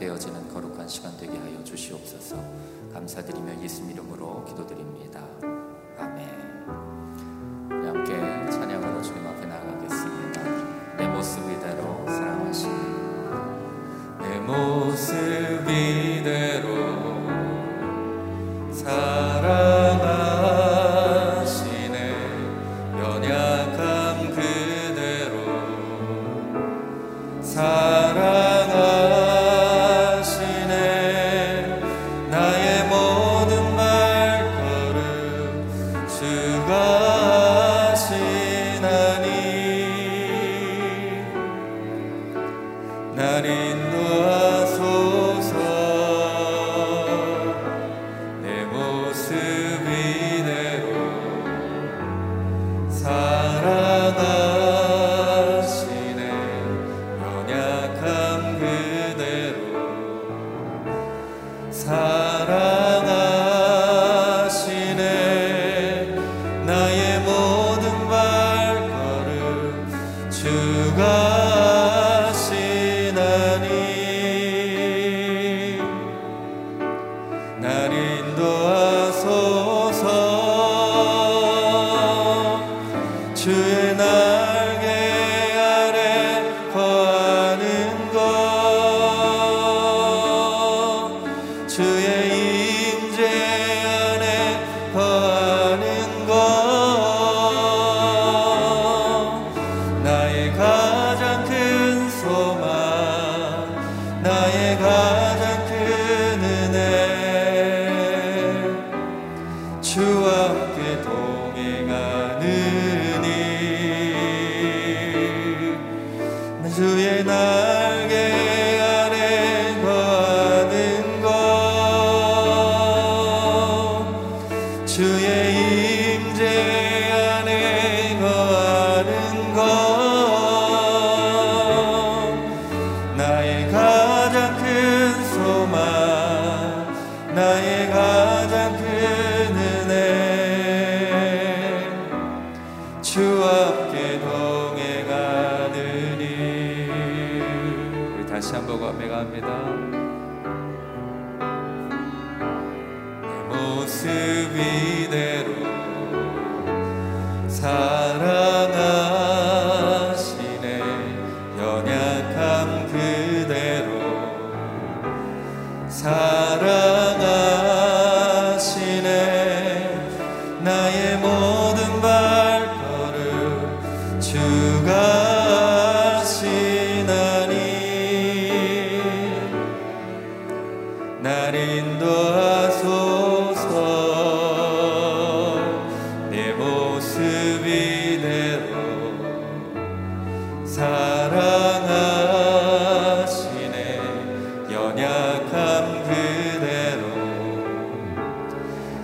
회복되어지는 거룩한 시간 되게 하여 주시옵소서 감사드리며 예수 이름으로 기도드립니다.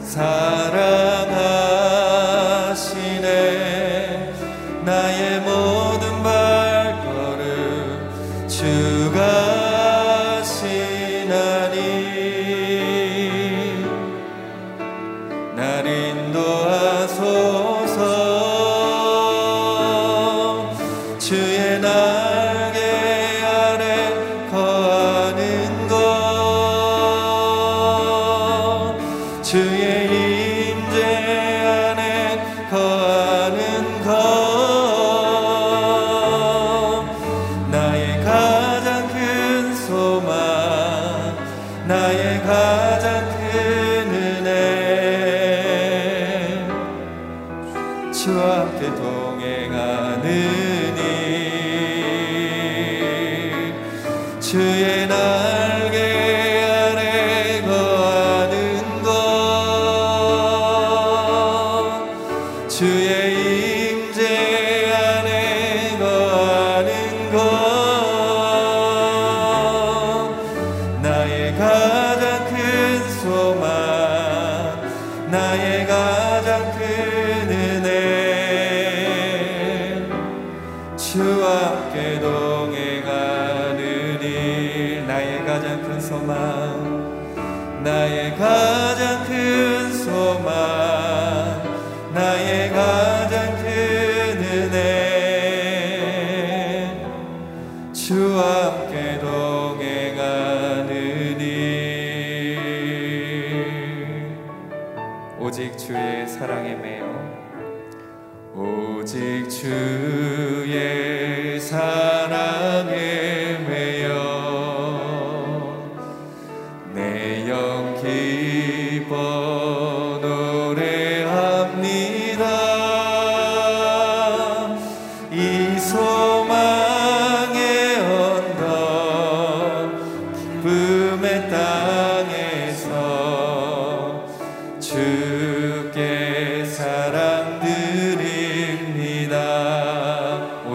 사랑. Oh my.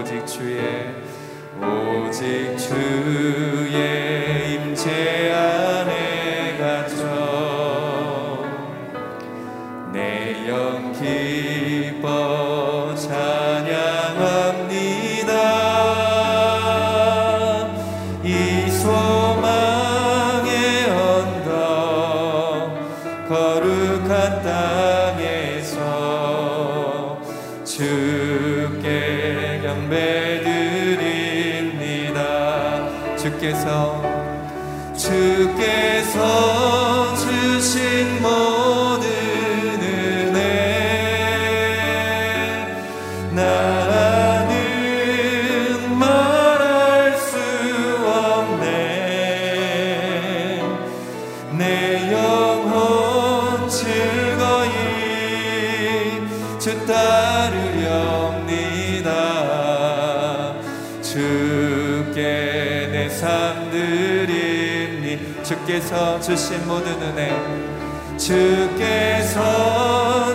오직 주의 오직 주의 임재 주께서 주신 모든 은혜 주께서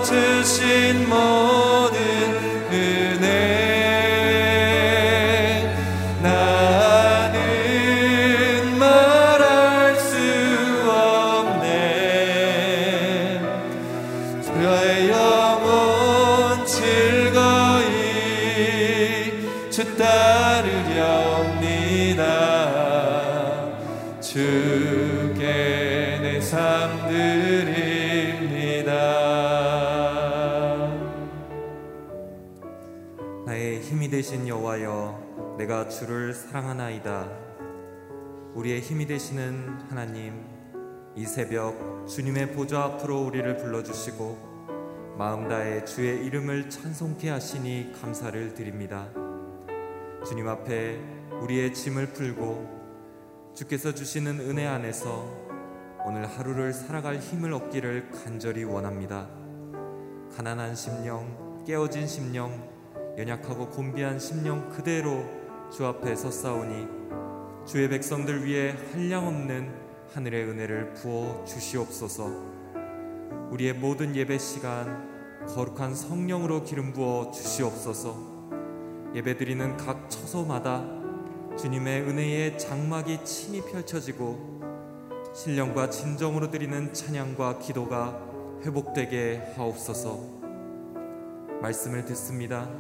주신 모든 주를 사랑하나이다. 우리의 힘이 되시는 하나님 이 새벽 주님의 보좌 앞으로 우리를 불러주시고 마음 다해 주의 이름을 찬송케 하시니 감사를 드립니다. 주님 앞에 우리의 짐을 풀고 주께서 주시는 은혜 안에서 오늘 하루를 살아갈 힘을 얻기를 간절히 원합니다. 가난한 심령, 깨어진 심령, 연약하고 곤비한 심령 그대로 주 앞에 섰사오니 주의 백성들 위해 한량없는 하늘의 은혜를 부어 주시옵소서. 우리의 모든 예배 시간 거룩한 성령으로 기름 부어 주시옵소서. 예배드리는 각 처소마다 주님의 은혜의 장막이 친히 펼쳐지고 신령과 진정으로 드리는 찬양과 기도가 회복되게 하옵소서. 말씀을 듣습니다.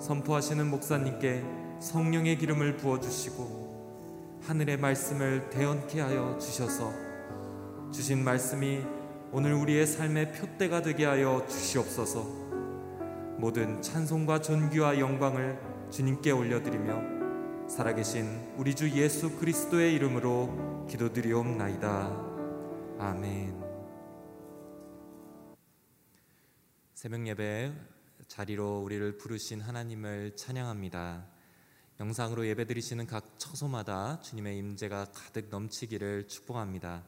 선포하시는 목사님께 성령의 기름을 부어 주시고 하늘의 말씀을 대언케 하여 주셔서 주신 말씀이 오늘 우리의 삶의 표대가 되게 하여 주시옵소서. 모든 찬송과 존귀와 영광을 주님께 올려드리며 살아계신 우리 주 예수 그리스도의 이름으로 기도드리옵나이다. 아멘. 새벽 예배 자리로 우리를 부르신 하나님을 찬양합니다. 영상으로 예배드리시는 각 처소마다 주님의 임재가 가득 넘치기를 축복합니다.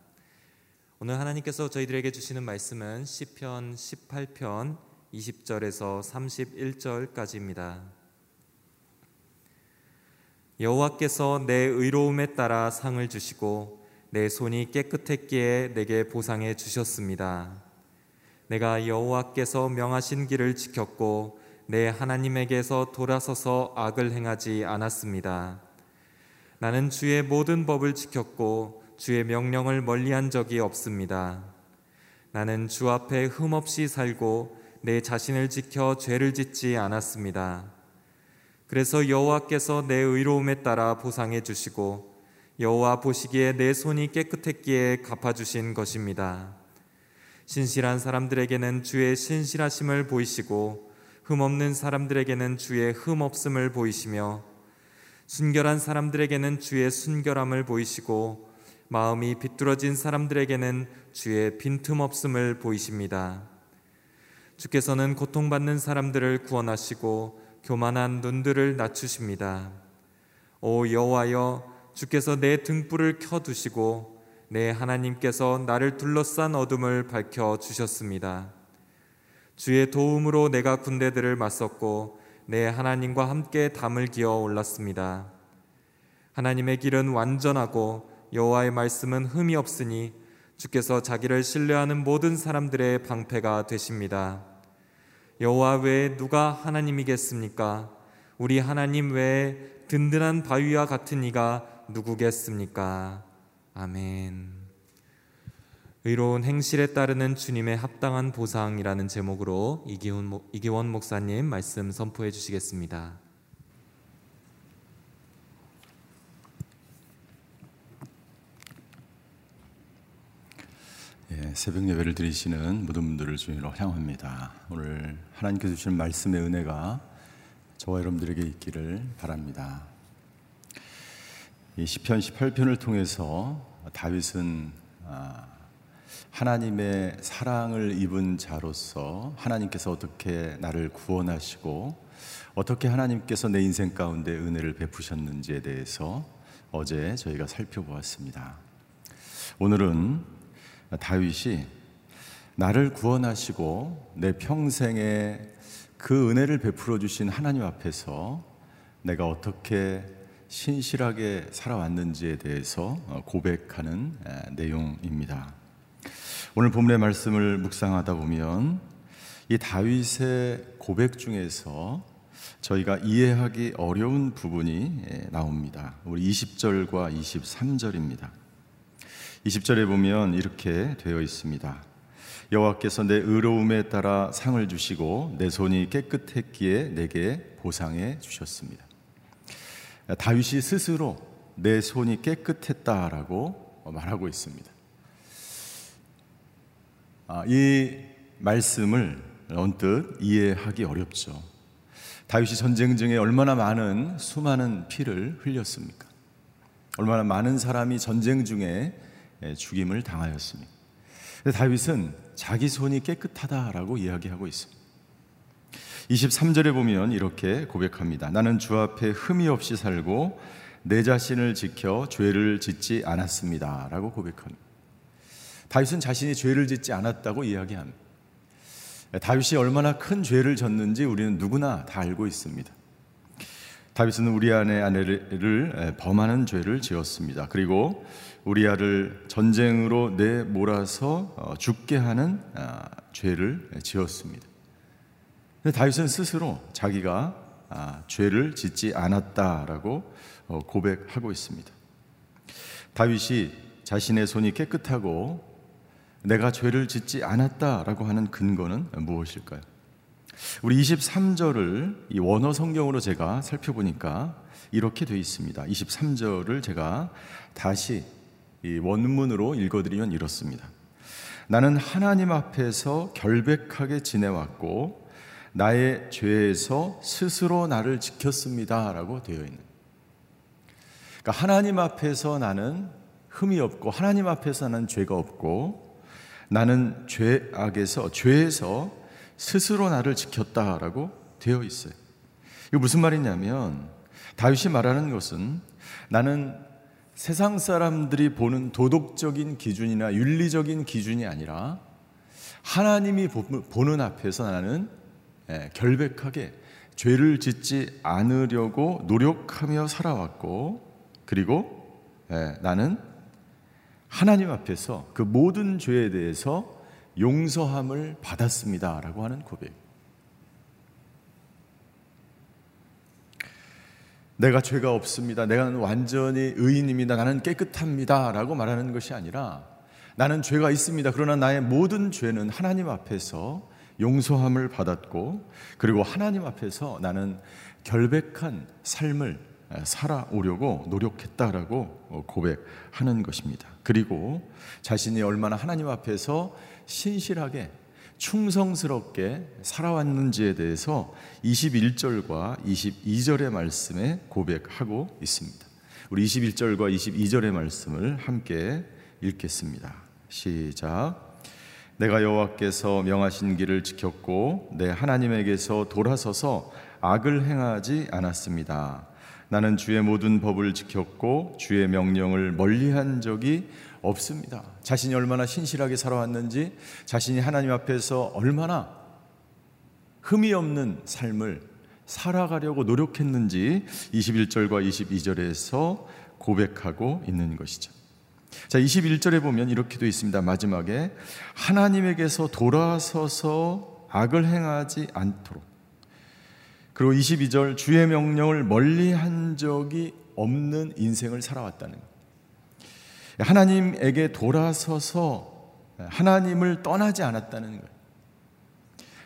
오늘 하나님께서 저희들에게 주시는 말씀은 시편 18편 20절에서 31절까지입니다. 여호와께서 내 의로움에 따라 상을 주시고 내 손이 깨끗했기에 내게 보상해 주셨습니다. 내가 여호와께서 명하신 길을 지켰고 내 하나님에게서 돌아서서 악을 행하지 않았습니다. 나는 주의 모든 법을 지켰고 주의 명령을 멀리한 적이 없습니다. 나는 주 앞에 흠없이 살고 내 자신을 지켜 죄를 짓지 않았습니다. 그래서 여호와께서 내 의로움에 따라 보상해 주시고 여호와 보시기에 내 손이 깨끗했기에 갚아 주신 것입니다. 신실한 사람들에게는 주의 신실하심을 보이시고 흠없는 사람들에게는 주의 흠없음을 보이시며 순결한 사람들에게는 주의 순결함을 보이시고 마음이 비뚤어진 사람들에게는 주의 빈틈없음을 보이십니다. 주께서는 고통받는 사람들을 구원하시고 교만한 눈들을 낮추십니다. 오 여호와여 주께서 내 등불을 켜 두시고 내 하나님께서 나를 둘러싼 어둠을 밝혀 주셨습니다. 주의 도움으로 내가 군대들을 맞섰고 내 하나님과 함께 담을 기어 올랐습니다. 하나님의 길은 완전하고 여호와의 말씀은 흠이 없으니 주께서 자기를 신뢰하는 모든 사람들의 방패가 되십니다. 여호와 외에 누가 하나님이겠습니까? 우리 하나님 외에 든든한 바위와 같은 이가 누구겠습니까? 아멘. 의로운 행실에 따르는 주님의 합당한 보상이라는 제목으로 이기훈, 이기원 목사님 말씀 선포해 주시겠습니다. 예, 새벽 예배를 드리시는 모든 분들을 주님으로 향합니다. 오늘 하나님께서 주신 말씀의 은혜가 저와 여러분들에게 있기를 바랍니다. 이 시편 18편을 통해서 다윗은 아, 하나님의 사랑을 입은 자로서 하나님께서 어떻게 나를 구원하시고 어떻게 하나님께서 내 인생 가운데 은혜를 베푸셨는지에 대해서 어제 저희가 살펴보았습니다. 오늘은 다윗이 나를 구원하시고 내 평생에 그 은혜를 베풀어 주신 하나님 앞에서 내가 어떻게 신실하게 살아왔는지에 대해서 고백하는 내용입니다. 오늘 본문의 말씀을 묵상하다 보면 이 다윗의 고백 중에서 저희가 이해하기 어려운 부분이 나옵니다. 우리 20절과 23절입니다. 20절에 보면 이렇게 되어 있습니다. 여호와께서 내 의로움에 따라 상을 주시고 내 손이 깨끗했기에 내게 보상해 주셨습니다. 다윗이 스스로 내 손이 깨끗했다라고 말하고 있습니다. 아, 이 말씀을 언뜻 이해하기 어렵죠. 다윗이 전쟁 중에 얼마나 많은 수많은 피를 흘렸습니까? 얼마나 많은 사람이 전쟁 중에 예, 죽임을 당하였습니다. 다윗은 자기 손이 깨끗하다라고 이야기하고 있습니다. 23절에 보면 이렇게 고백합니다. 나는 주 앞에 흠이 없이 살고 내 자신을 지켜 죄를 짓지 않았습니다. 라고 고백합니다. 다윗은 자신이 죄를 짓지 않았다고 이야기합니다. 다윗이 얼마나 큰 죄를 졌는지 우리는 누구나 다 알고 있습니다. 다윗은 우리아의 아내를 범하는 죄를 지었습니다. 그리고 우리아를 전쟁으로 내몰아서 어, 죽게 하는 아, 죄를 지었습니다. 다윗은 스스로 자기가 아, 죄를 짓지 않았다라고 어, 고백하고 있습니다. 다윗이 자신의 손이 깨끗하고 내가 죄를 짓지 않았다라고 하는 근거는 무엇일까요? 우리 23절을 이 원어 성경으로 제가 살펴보니까 이렇게 되어 있습니다. 23절을 제가 다시 이 원문으로 읽어드리면 이렇습니다. 나는 하나님 앞에서 결백하게 지내왔고 나의 죄에서 스스로 나를 지켰습니다라고 되어 있는. 그러니까 하나님 앞에서 나는 흠이 없고 하나님 앞에서 나는 죄가 없고 나는 죄악에서 죄에서 스스로 나를 지켰다라고 되어 있어요. 이거 무슨 말이냐면 다윗이 말하는 것은 나는 세상 사람들이 보는 도덕적인 기준이나 윤리적인 기준이 아니라 하나님이 보는 앞에서 나는 예, 결백하게 죄를 짓지 않으려고 노력하며 살아왔고 그리고 예, 나는 하나님 앞에서 그 모든 죄에 대해서 용서함을 받았습니다라고 하는 고백. 내가 죄가 없습니다. 내가 완전히 의인입니다. 나는 깨끗합니다. 라고 말하는 것이 아니라 나는 죄가 있습니다. 그러나 나의 모든 죄는 하나님 앞에서 용서함을 받았고 그리고 하나님 앞에서 나는 결백한 삶을 살아오려고 노력했다라고 고백하는 것입니다. 그리고 자신이 얼마나 하나님 앞에서 신실하게 충성스럽게 살아왔는지에 대해서 21절과 22절의 말씀에 고백하고 있습니다. 우리 21절과 22절의 말씀을 함께 읽겠습니다. 시작. 내가 여호와께서 명하신 길을 지켰고 내 하나님에게서 돌아서서 악을 행하지 않았습니다. 나는 주의 모든 법을 지켰고 주의 명령을 멀리한 적이 없습니다. 자신이 얼마나 신실하게 살아왔는지, 자신이 하나님 앞에서 얼마나 흠이 없는 삶을 살아가려고 노력했는지 21절과 22절에서 고백하고 있는 것이죠. 자, 21절에 보면 이렇게 되어 있습니다. 마지막에 하나님에게서 돌아서서 악을 행하지 않도록 그리고 22절 주의 명령을 멀리 한 적이 없는 인생을 살아왔다는 것. 하나님에게 돌아서서 하나님을 떠나지 않았다는 거예요.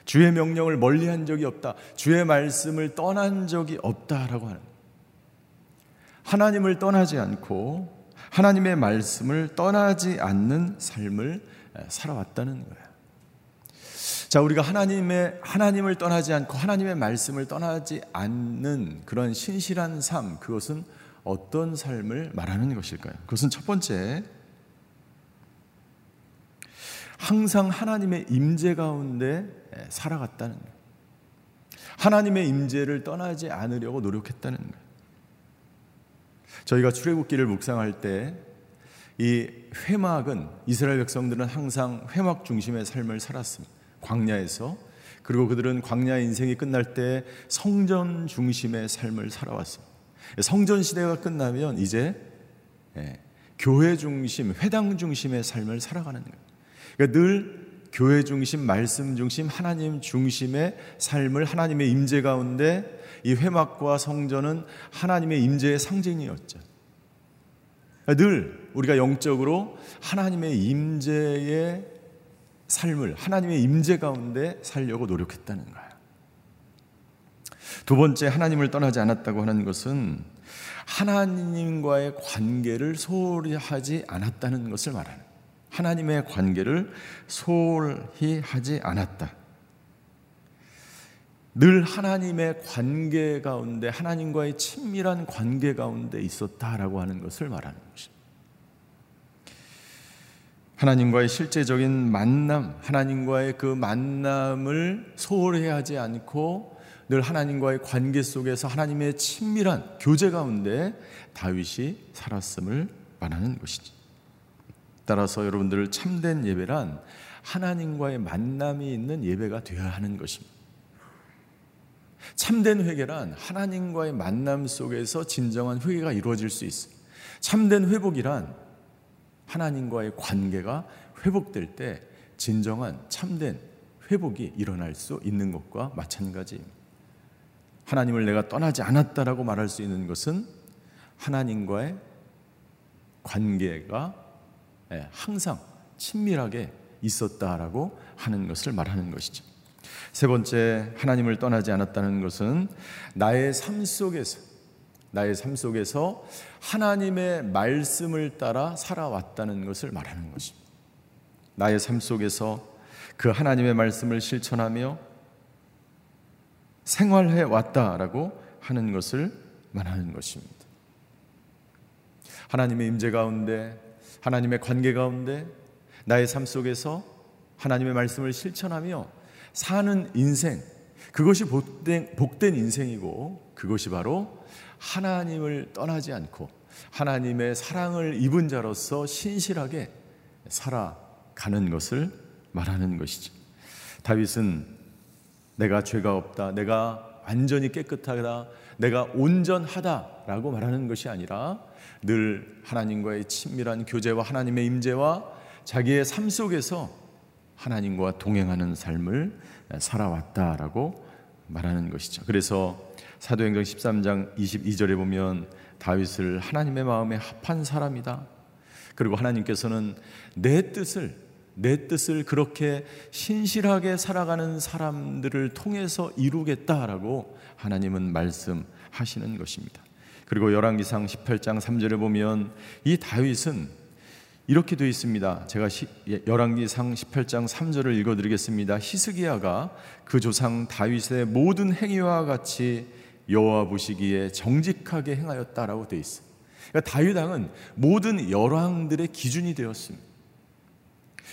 주의 명령을 멀리 한 적이 없다. 주의 말씀을 떠난 적이 없다라고 하는. 하나님을 떠나지 않고 하나님의 말씀을 떠나지 않는 삶을 살아왔다는 거예요. 자, 우리가 하나님의 하나님을 떠나지 않고 하나님의 말씀을 떠나지 않는 그런 신실한 삶, 그것은 어떤 삶을 말하는 것일까요? 그것은 첫 번째 항상 하나님의 임재 가운데 살아갔다는 거예요. 하나님의 임재를 떠나지 않으려고 노력했다는 거예요. 저희가 출애굽기를 묵상할 때 이 회막은 이스라엘 백성들은 항상 회막 중심의 삶을 살았습니다. 광야에서 그리고 그들은 광야 인생이 끝날 때 성전 중심의 삶을 살아왔습니다. 성전 시대가 끝나면 이제 예, 교회 중심, 회당 중심의 삶을 살아가는 거예요. 그러니까 늘 교회 중심, 말씀 중심, 하나님 중심의 삶을 하나님의 임재 가운데 이 회막과 성전은 하나님의 임재의 상징이었죠. 늘 우리가 영적으로 하나님의 임재의 삶을 하나님의 임재 가운데 살려고 노력했다는 거예요. 두 번째 하나님을 떠나지 않았다고 하는 것은 하나님과의 관계를 소홀히 하지 않았다는 것을 말하는 하나님의 관계를 소홀히 하지 않았다. 늘 하나님의 관계 가운데 하나님과의 친밀한 관계 가운데 있었다라고 하는 것을 말하는 것입니다. 하나님과의 실제적인 만남, 하나님과의 그 만남을 소홀히 하지 않고 늘 하나님과의 관계 속에서 하나님의 친밀한 교제 가운데 다윗이 살았음을 말하는 것이지. 따라서 여러분들 참된 예배란 하나님과의 만남이 있는 예배가 되어야 하는 것입니다. 참된 회개란 하나님과의 만남 속에서 진정한 회개가 이루어질 수 있어요. 참된 회복이란 하나님과의 관계가 회복될 때 진정한 참된 회복이 일어날 수 있는 것과 마찬가지입니다. 하나님을 내가 떠나지 않았다라고 말할 수 있는 것은 하나님과의 관계가 예, 항상 친밀하게 있었다라고 하는 것을 말하는 것이죠. 세 번째 하나님을 떠나지 않았다는 것은 나의 삶 속에서 나의 삶 속에서 하나님의 말씀을 따라 살아왔다는 것을 말하는 것입니다. 나의 삶 속에서 그 하나님의 말씀을 실천하며 생활해 왔다라고 하는 것을 말하는 것입니다. 하나님의 임재 가운데 하나님의 관계 가운데 나의 삶 속에서 하나님의 말씀을 실천하며 사는 인생, 그것이 복된, 복된 인생이고 그것이 바로 하나님을 떠나지 않고 하나님의 사랑을 입은 자로서 신실하게 살아가는 것을 말하는 것이지. 다윗은 내가 죄가 없다, 내가 완전히 깨끗하다, 내가 온전하다라고 말하는 것이 아니라 늘 하나님과의 친밀한 교제와 하나님의 임재와 자기의 삶 속에서 하나님과 동행하는 삶을 살아왔다라고 말하는 것이죠. 그래서 사도행전 13장 22절에 보면 다윗을 하나님의 마음에 합한 사람이다. 그리고 하나님께서는 내 뜻을 내 뜻을 그렇게 신실하게 살아가는 사람들을 통해서 이루겠다라고 하나님은 말씀하시는 것입니다. 그리고 열왕기상 18장 3절에 보면 이 다윗은 이렇게 되어 있습니다. 제가 예, 열왕기상 18장 3절을 읽어 드리겠습니다. 히스기야가 그 조상 다윗의 모든 행위와 같이 여호와 보시기에 정직하게 행하였다라고 되어 있어요. 그러니까 다윗 왕은 모든 열왕들의 기준이 되었습니다.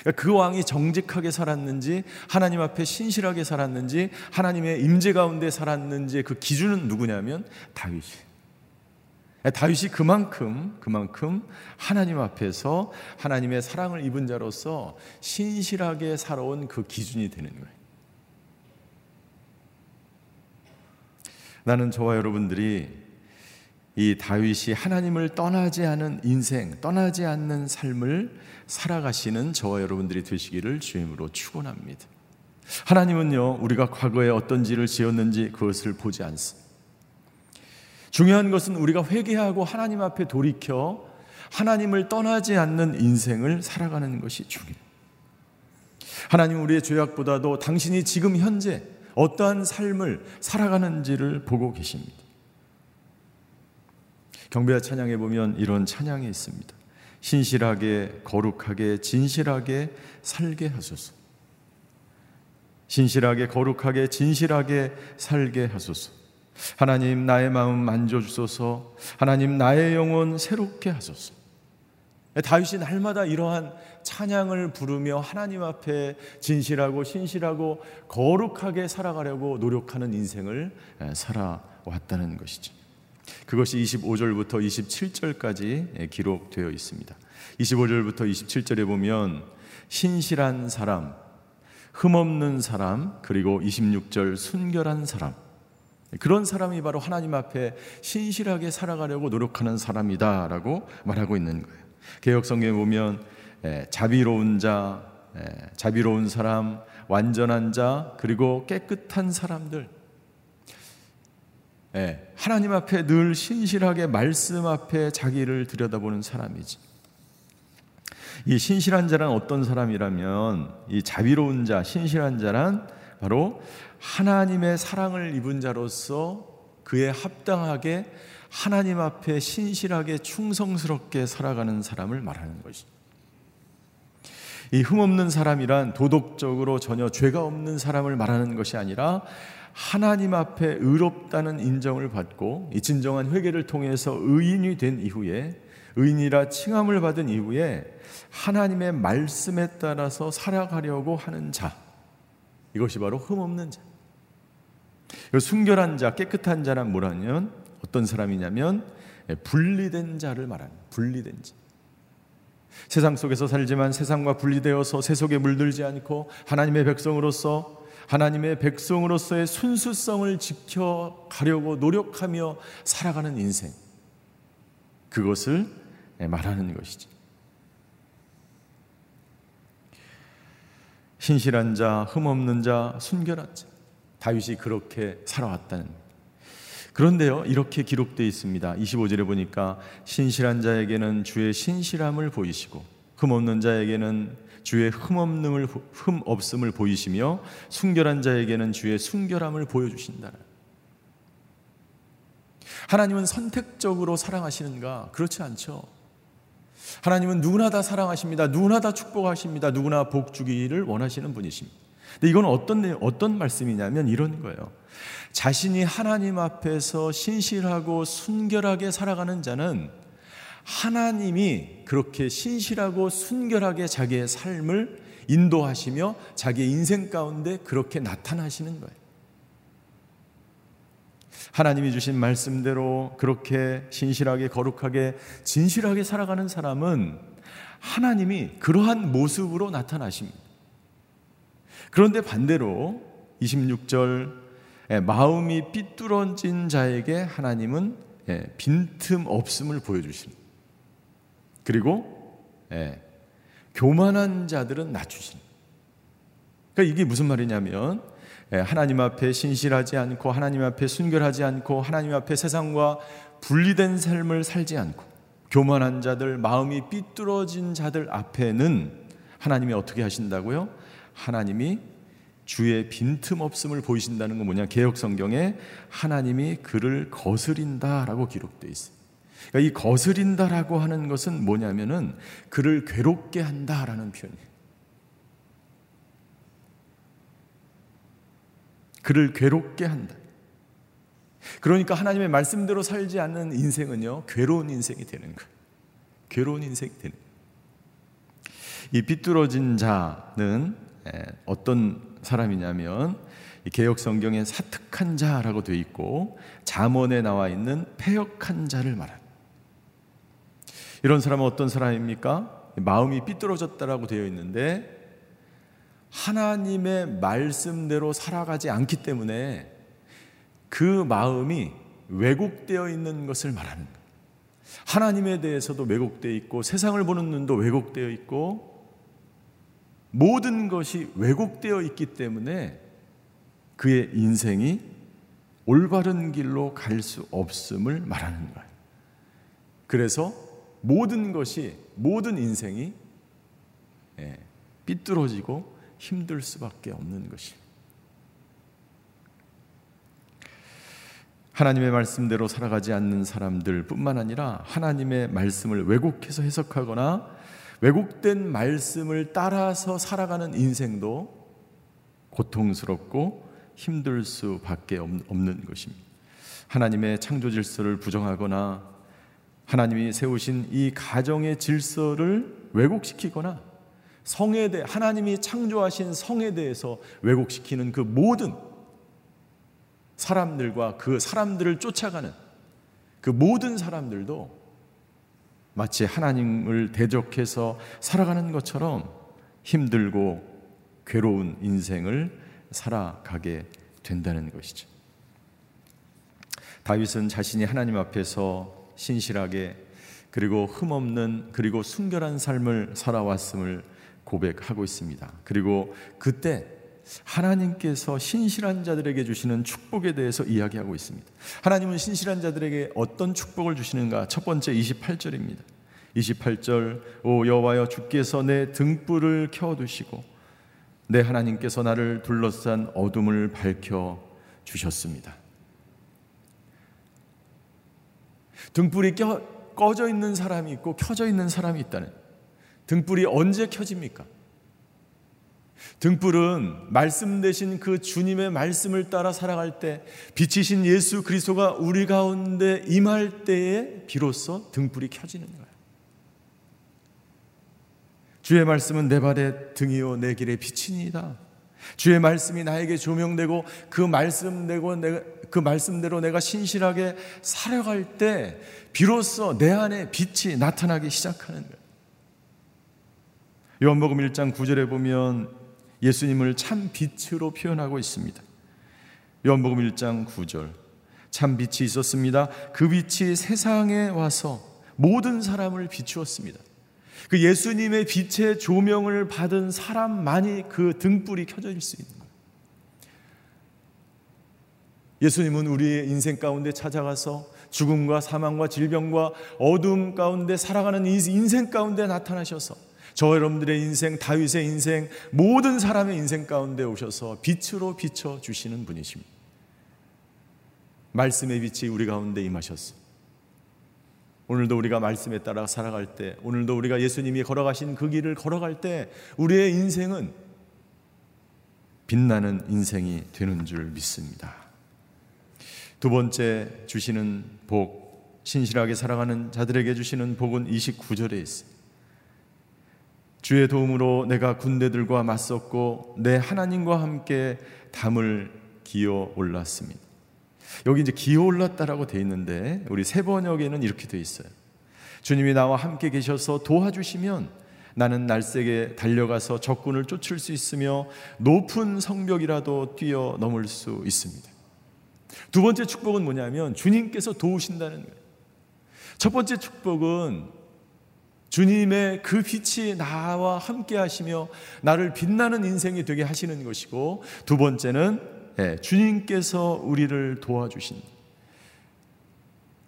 그러니까 그 왕이 정직하게 살았는지 하나님 앞에 신실하게 살았는지 하나님의 임재 가운데 살았는지 그 기준은 누구냐면 다윗이. 다윗이 그만큼 그만큼 하나님 앞에서 하나님의 사랑을 입은 자로서 신실하게 살아온 그 기준이 되는 거예요. 나는 저와 여러분들이 이 다윗이 하나님을 떠나지 않은 인생, 떠나지 않는 삶을 살아가시는 저와 여러분들이 되시기를 주임으로 축원합니다. 하나님은요, 우리가 과거에 어떤 지를 지었는지 그것을 보지 않습니다. 중요한 것은 우리가 회개하고 하나님 앞에 돌이켜 하나님을 떠나지 않는 인생을 살아가는 것이 중요해요. 하나님 우리의 죄악보다도 당신이 지금 현재 어떠한 삶을 살아가는지를 보고 계십니다. 경배와 찬양에 보면 이런 찬양이 있습니다. 신실하게, 거룩하게, 진실하게 살게 하소서. 신실하게, 거룩하게, 진실하게 살게 하소서. 하나님, 나의 마음 만져주소서. 하나님, 나의 영혼 새롭게 하소서. 다윗이 날마다 이러한 찬양을 부르며 하나님 앞에 진실하고 신실하고 거룩하게 살아가려고 노력하는 인생을 살아왔다는 것이죠. 그것이 25절부터 27절까지 기록되어 있습니다. 25절부터 27절에 보면 신실한 사람, 흠없는 사람, 그리고 26절 순결한 사람. 그런 사람이 바로 하나님 앞에 신실하게 살아가려고 노력하는 사람이다라고 말하고 있는 거예요. 개혁 성경에 보면 자비로운 자, 자비로운 사람, 완전한 자, 그리고 깨끗한 사람들 예, 하나님 앞에 늘 신실하게 말씀 앞에 자기를 들여다보는 사람이지. 이 신실한 자란 어떤 사람이라면 이 자비로운 자, 신실한 자란 바로 하나님의 사랑을 입은 자로서 그에 합당하게 하나님 앞에 신실하게 충성스럽게 살아가는 사람을 말하는 것이. 이 흠없는 사람이란 도덕적으로 전혀 죄가 없는 사람을 말하는 것이 아니라 하나님 앞에 의롭다는 인정을 받고 이 진정한 회개를 통해서 의인이 된 이후에 의인이라 칭함을 받은 이후에 하나님의 말씀에 따라서 살아가려고 하는 자 이것이 바로 흠없는 자. 순결한 자, 깨끗한 자란 뭐라면 어떤 사람이냐면 분리된 자를 말하는 분리된 자. 세상 속에서 살지만 세상과 분리되어서 세속에 물들지 않고 하나님의 백성으로서 하나님의 백성으로서의 순수성을 지켜가려고 노력하며 살아가는 인생. 그것을 말하는 것이지. 신실한 자, 흠없는 자, 순결한 자. 다윗이 그렇게 살아왔다는. 그런데요, 이렇게 기록되어 있습니다. 25절에 보니까 신실한 자에게는 주의 신실함을 보이시고, 흠없는 자에게는 주의 흠없음을 흠 없음을 보이시며 순결한 자에게는 주의 순결함을 보여주신다. 하나님은 선택적으로 사랑하시는가? 그렇지 않죠. 하나님은 누구나 다 사랑하십니다. 누구나 다 축복하십니다. 누구나 복 주기를 원하시는 분이십니다. 근데 이건 어떤 어떤 말씀이냐면 이런 거예요. 자신이 하나님 앞에서 신실하고 순결하게 살아가는 자는 하나님이 그렇게 신실하고 순결하게 자기의 삶을 인도하시며 자기의 인생 가운데 그렇게 나타나시는 거예요. 하나님이 주신 말씀대로 그렇게 신실하게 거룩하게 진실하게 살아가는 사람은 하나님이 그러한 모습으로 나타나십니다. 그런데 반대로 26절 마음이 삐뚤어진 자에게 하나님은 예, 빈틈 없음을 보여주십니다. 그리고 예, 교만한 자들은 낮추신. 그러니까 이게 무슨 말이냐면 예, 하나님 앞에 신실하지 않고 하나님 앞에 순결하지 않고 하나님 앞에 세상과 분리된 삶을 살지 않고 교만한 자들 마음이 삐뚤어진 자들 앞에는 하나님이 어떻게 하신다고요? 하나님이 주의 빈틈없음을 보이신다는 건 뭐냐? 개혁 성경에 하나님이 그를 거스린다라고 기록되어 있어요. 그러니까 이 거스린다라고 하는 것은 뭐냐면은 그를 괴롭게 한다라는 표현이에요. 그를 괴롭게 한다. 그러니까 하나님의 말씀대로 살지 않는 인생은요, 괴로운 인생이 되는 거예요. 괴로운 인생이 되는 거예요. 이 삐뚤어진 자는 어떤 사람이냐면 개혁 성경에 사특한 자라고 되어 있고 잠언에 나와 있는 폐역한 자를 말합니다. 이런 사람은 어떤 사람입니까? 마음이 삐뚤어졌다라고 되어 있는데 하나님의 말씀대로 살아가지 않기 때문에 그 마음이 왜곡되어 있는 것을 말하는. 하나님에 대해서도 왜곡되어 있고 세상을 보는 눈도 왜곡되어 있고 모든 것이 왜곡되어 있기 때문에 그의 인생이 올바른 길로 갈 수 없음을 말하는 거예요. 그래서 모든 것이 모든 인생이 예, 삐뚤어지고 힘들 수밖에 없는 것이. 하나님의 말씀대로 살아가지 않는 사람들뿐만 아니라 하나님의 말씀을 왜곡해서 해석하거나 왜곡된 말씀을 따라서 살아가는 인생도 고통스럽고 힘들 수밖에 없는 것입니다. 하나님의 창조 질서를 부정하거나 하나님이 세우신 이 가정의 질서를 왜곡시키거나 성에 대해 하나님이 창조하신 성에 대해서 왜곡시키는 그 모든 사람들과 그 사람들을 쫓아가는 그 모든 사람들도 마치 하나님을 대적해서 살아가는 것처럼 힘들고 괴로운 인생을 살아가게 된다는 것이죠. 다윗은 자신이 하나님 앞에서 신실하게 그리고 흠없는 그리고 순결한 삶을 살아왔음을 고백하고 있습니다. 그리고 그때 하나님께서 신실한 자들에게 주시는 축복에 대해서 이야기하고 있습니다. 하나님은 신실한 자들에게 어떤 축복을 주시는가? 첫 번째 28절입니다. 28절 오 여호와여 주께서 내 등불을 켜 두시고 내 하나님께서 나를 둘러싼 어둠을 밝혀 주셨습니다. 등불이 껴, 꺼져 있는 사람이 있고 켜져 있는 사람이 있다는 등불이 언제 켜집니까? 등불은 말씀 대신 그 주님의 말씀을 따라 살아갈 때 빛이신 예수 그리스도가 우리 가운데 임할 때에 비로소 등불이 켜지는 거예요. 주의 말씀은 내 발의 등이요 내 길의 빛이니이다. 주의 말씀이 나에게 조명되고 그 말씀대로 내가 그 말씀대로 내가 신실하게 살아갈 때 비로소 내 안에 빛이 나타나기 시작하는 거예요. 요한복음 1장 9절에 보면 예수님을 참 빛으로 표현하고 있습니다. 요한복음 1장 9절. 참 빛이 있었습니다. 그 빛이 세상에 와서 모든 사람을 비추었습니다. 그 예수님의 빛의 조명을 받은 사람만이 그 등불이 켜질 수 있는. 예수님은 우리의 인생 가운데 찾아가서 죽음과 사망과 질병과 어둠 가운데 살아가는 인생 가운데 나타나셔서 저 여러분들의 인생, 다윗의 인생, 모든 사람의 인생 가운데 오셔서 빛으로 비춰 주시는 분이십니다. 말씀의 빛이 우리 가운데 임하셨어. 오늘도 우리가 말씀에 따라 살아갈 때, 오늘도 우리가 예수님이 걸어가신 그 길을 걸어갈 때, 우리의 인생은 빛나는 인생이 되는 줄 믿습니다. 두 번째 주시는 복, 신실하게 살아가는 자들에게 주시는 복은 29절에 있습니다. 주의 도움으로 내가 군대들과 맞섰고 내 하나님과 함께 담을 기어 올랐습니다. 여기 이제 기어 올랐다라고 돼 있는데 우리 세 번역에는 이렇게 돼 있어요. 주님이 나와 함께 계셔서 도와주시면 나는 날쌔게 달려가서 적군을 쫓을 수 있으며 높은 성벽이라도 뛰어 넘을 수 있습니다. 두 번째 축복은 뭐냐면 주님께서 도우신다는 거예요. 첫 번째 축복은 주님의 그 빛이 나와 함께 하시며 나를 빛나는 인생이 되게 하시는 것이고 두 번째는 예, 주님께서 우리를 도와주신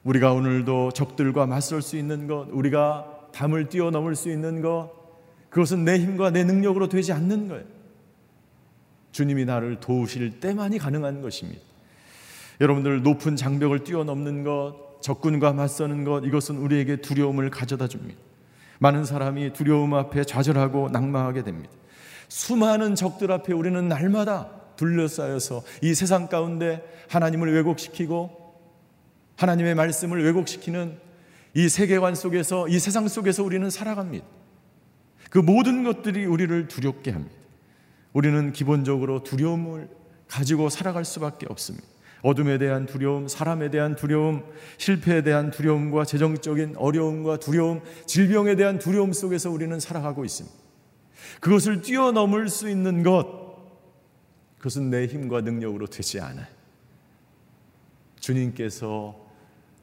우리가 오늘도 적들과 맞설 수 있는 것, 우리가 담을 뛰어넘을 수 있는 것, 그것은 내 힘과 내 능력으로 되지 않는 거예요. 주님이 나를 도우실 때만이 가능한 것입니다. 여러분들 높은 장벽을 뛰어넘는 것, 적군과 맞서는 것, 이것은 우리에게 두려움을 가져다 줍니다. 많은 사람이 두려움 앞에 좌절하고 낙망하게 됩니다. 수많은 적들 앞에 우리는 날마다 둘러싸여서 이 세상 가운데 하나님을 왜곡시키고 하나님의 말씀을 왜곡시키는 이 세계관 속에서 이 세상 속에서 우리는 살아갑니다. 그 모든 것들이 우리를 두렵게 합니다. 우리는 기본적으로 두려움을 가지고 살아갈 수밖에 없습니다. 어둠에 대한 두려움, 사람에 대한 두려움, 실패에 대한 두려움과 재정적인 어려움과 두려움, 질병에 대한 두려움 속에서 우리는 살아가고 있습니다. 그것을 뛰어넘을 수 있는 것, 그것은 내 힘과 능력으로 되지 않아요. 주님께서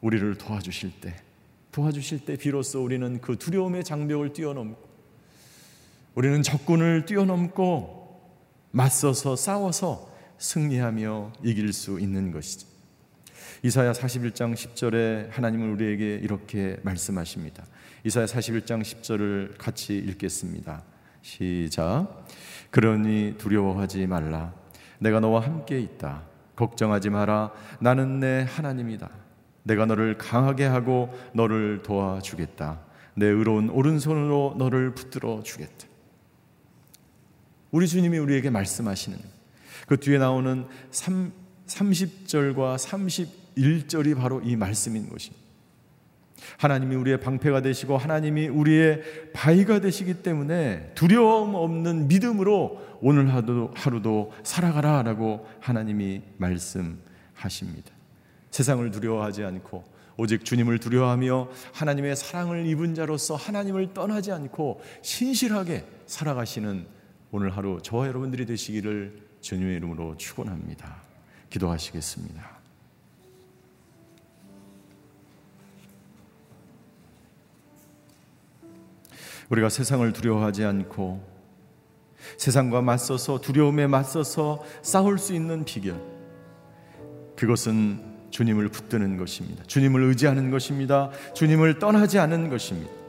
우리를 도와주실 때, 도와주실 때 비로소 우리는 그 두려움의 장벽을 뛰어넘고, 우리는 적군을 뛰어넘고, 맞서서 싸워서 승리하며 이길 수 있는 것이죠. 이사야 41장 10절에 하나님은 우리에게 이렇게 말씀하십니다. 이사야 41장 10절을 같이 읽겠습니다. 시작. 그러니 두려워하지 말라. 내가 너와 함께 있다. 걱정하지 마라. 나는 내 하나님이다. 내가 너를 강하게 하고 너를 도와주겠다. 내 의로운 오른손으로 너를 붙들어 주겠다. 우리 주님이 우리에게 말씀하시는 그 뒤에 나오는 3, 30절과 31절이 바로 이 말씀인 것입니다. 하나님이 우리의 방패가 되시고 하나님이 우리의 바위가 되시기 때문에 두려움 없는 믿음으로 오늘 하루도, 하루도 살아가라 라고 하나님이 말씀하십니다. 세상을 두려워하지 않고 오직 주님을 두려워하며 하나님의 사랑을 입은 자로서 하나님을 떠나지 않고 신실하게 살아가시는 오늘 하루 저와 여러분들이 되시기를 주님의 이름으로 축원합니다. 기도하시겠습니다. 우리가 세상을 두려워하지 않고 세상과 맞서서 두려움에 맞서서 싸울 수 있는 비결 그것은 주님을 붙드는 것입니다. 주님을 의지하는 것입니다. 주님을 떠나지 않은 것입니다.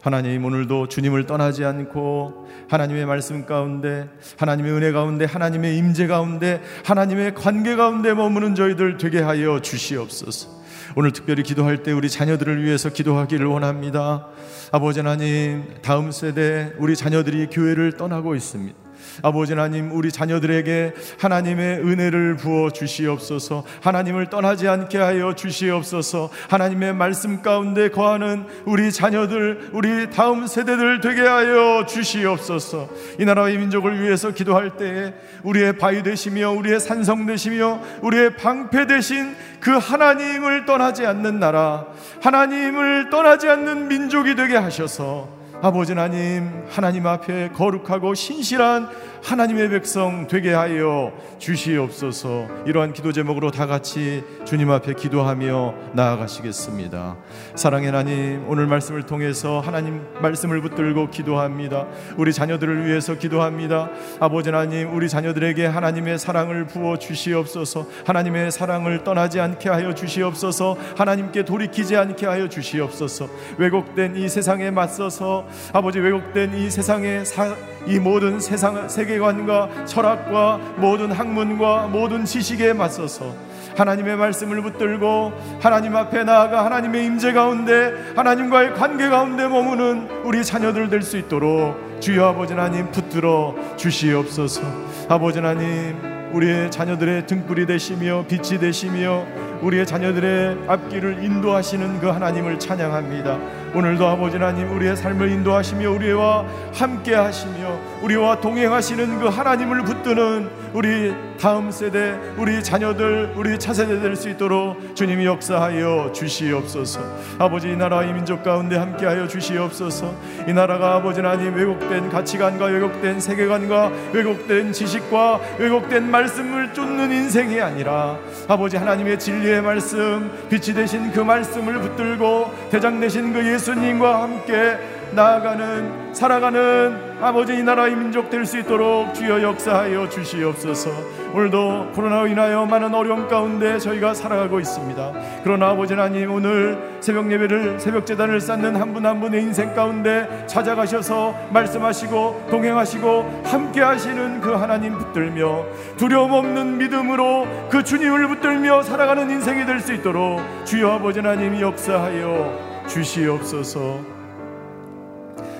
하나님 오늘도 주님을 떠나지 않고 하나님의 말씀 가운데 하나님의 은혜 가운데 하나님의 임재 가운데 하나님의 관계 가운데 머무는 저희들 되게 하여 주시옵소서. 오늘 특별히 기도할 때 우리 자녀들을 위해서 기도하기를 원합니다. 아버지 하나님, 다음 세대 우리 자녀들이 교회를 떠나고 있습니다. 아버지 하나님 우리 자녀들에게 하나님의 은혜를 부어 주시옵소서. 하나님을 떠나지 않게 하여 주시옵소서. 하나님의 말씀 가운데 거하는 우리 자녀들 우리 다음 세대들 되게 하여 주시옵소서. 이 나라의 민족을 위해서 기도할 때에 우리의 바위 되시며 우리의 산성 되시며 우리의 방패 되신 그 하나님을 떠나지 않는 나라 하나님을 떠나지 않는 민족이 되게 하셔서 아버지 하나님, 하나님 앞에 거룩하고 신실한 하나님의 백성 되게 하여 주시옵소서. 이러한 기도 제목으로 다 같이 주님 앞에 기도하며 나아가시겠습니다. 사랑의 하나님, 오늘 말씀을 통해서 하나님 말씀을 붙들고 기도합니다. 우리 자녀들을 위해서 기도합니다. 아버지 하나님, 우리 자녀들에게 하나님의 사랑을 부어 주시옵소서. 하나님의 사랑을 떠나지 않게 하여 주시옵소서. 하나님께 돌이키지 않게 하여 주시옵소서. 왜곡된 이 세상에 맞서서 아버지 왜곡된 이 세상의 사, 이 모든 세상 세계관과 철학과 모든 학문과 모든 지식에 맞서서 하나님의 말씀을 붙들고 하나님 앞에 나아가 하나님의 임재 가운데 하나님과의 관계 가운데 머무는 우리 자녀들 될 수 있도록 주여 아버지 하나님 붙들어 주시옵소서 아버지 하나님 우리의 자녀들의 등불이 되시며 빛이 되시며 우리의 자녀들의 앞길을 인도하시는 그 하나님을 찬양합니다. 오늘도 아버지 하나님 우리의 삶을 인도하시며 우리와 함께 하시며 우리와 동행하시는 그 하나님을 붙드는 우리 다음 세대 우리 자녀들 우리 차세대 될 수 있도록 주님이 역사하여 주시옵소서. 아버지 이 나라 이 민족 가운데 함께하여 주시옵소서. 이 나라가 아버지 하나님 왜곡된 가치관과 왜곡된 세계관과 왜곡된 지식과 왜곡된 말씀을 쫓는 인생이 아니라 아버지 하나님의 진리의 말씀 빛이 되신 그 말씀을 붙들고 대장 되신 그 예수님과 함께 나아가는 살아가는 아버지 이 나라의 민족 될 수 있도록 주여 역사하여 주시옵소서. 오늘도 코로나로 인하여 많은 어려움 가운데 저희가 살아가고 있습니다. 그러나 아버지 하나님 오늘 새벽 예배를 새벽 재단을 쌓는 한 분 한 분의 인생 가운데 찾아가셔서 말씀하시고 동행하시고 함께 하시는 그 하나님 붙들며 두려움 없는 믿음으로 그 주님을 붙들며 살아가는 인생이 될 수 있도록 주여 아버지 하나님 역사하여 주시옵소서.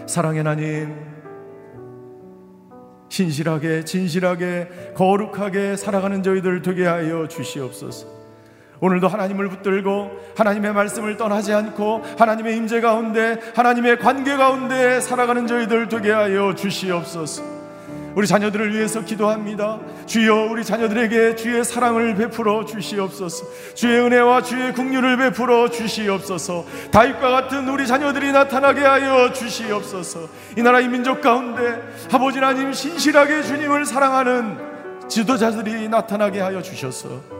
사랑의 하나님, 신실하게, 진실하게, 거룩하게 살아가는 저희들 되게 하여 주시옵소서. 오늘도 하나님을 붙들고 하나님의 말씀을 떠나지 않고 하나님의 임재 가운데 하나님의 관계 가운데 살아가는 저희들 되게 하여 주시옵소서. 우리 자녀들을 위해서 기도합니다. 주여 우리 자녀들에게 주의 사랑을 베풀어 주시옵소서. 주의 은혜와 주의 국류를 베풀어 주시옵소서. 다윗과 같은 우리 자녀들이 나타나게 하여 주시옵소서. 이 나라 이 민족 가운데 아버지 하나님 신실하게 주님을 사랑하는 지도자들이 나타나게 하여 주셔서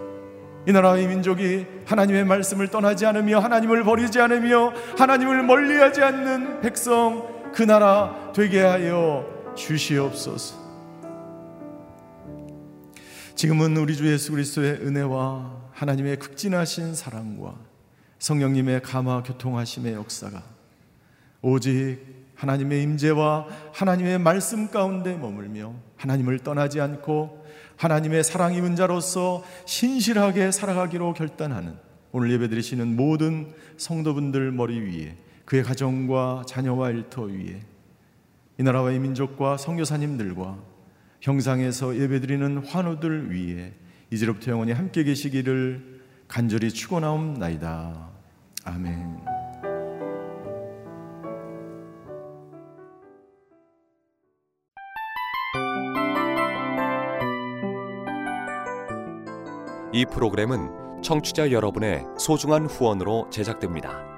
이 나라의 민족이 하나님의 말씀을 떠나지 않으며 하나님을 버리지 않으며 하나님을 멀리하지 않는 백성 그 나라 되게 하여 주시옵소서. 지금은 우리 주 예수 그리스도의 은혜와 하나님의 극진하신 사랑과 성령님의 감화 교통하심의 역사가 오직 하나님의 임재와 하나님의 말씀 가운데 머물며 하나님을 떠나지 않고 하나님의 사랑 입은 자로서 신실하게 살아가기로 결단하는 오늘 예배드리시는 모든 성도분들 머리 위에 그의 가정과 자녀와 일터 위에 이 나라와 이 민족과 성교사님들과 형상에서 예배드리는 환우들 위에 이제로부터 영원히 함께 계시기를 간절히 축원하옵나이다. 아멘. 이 프로그램은 청취자 여러분의 소중한 후원으로 제작됩니다.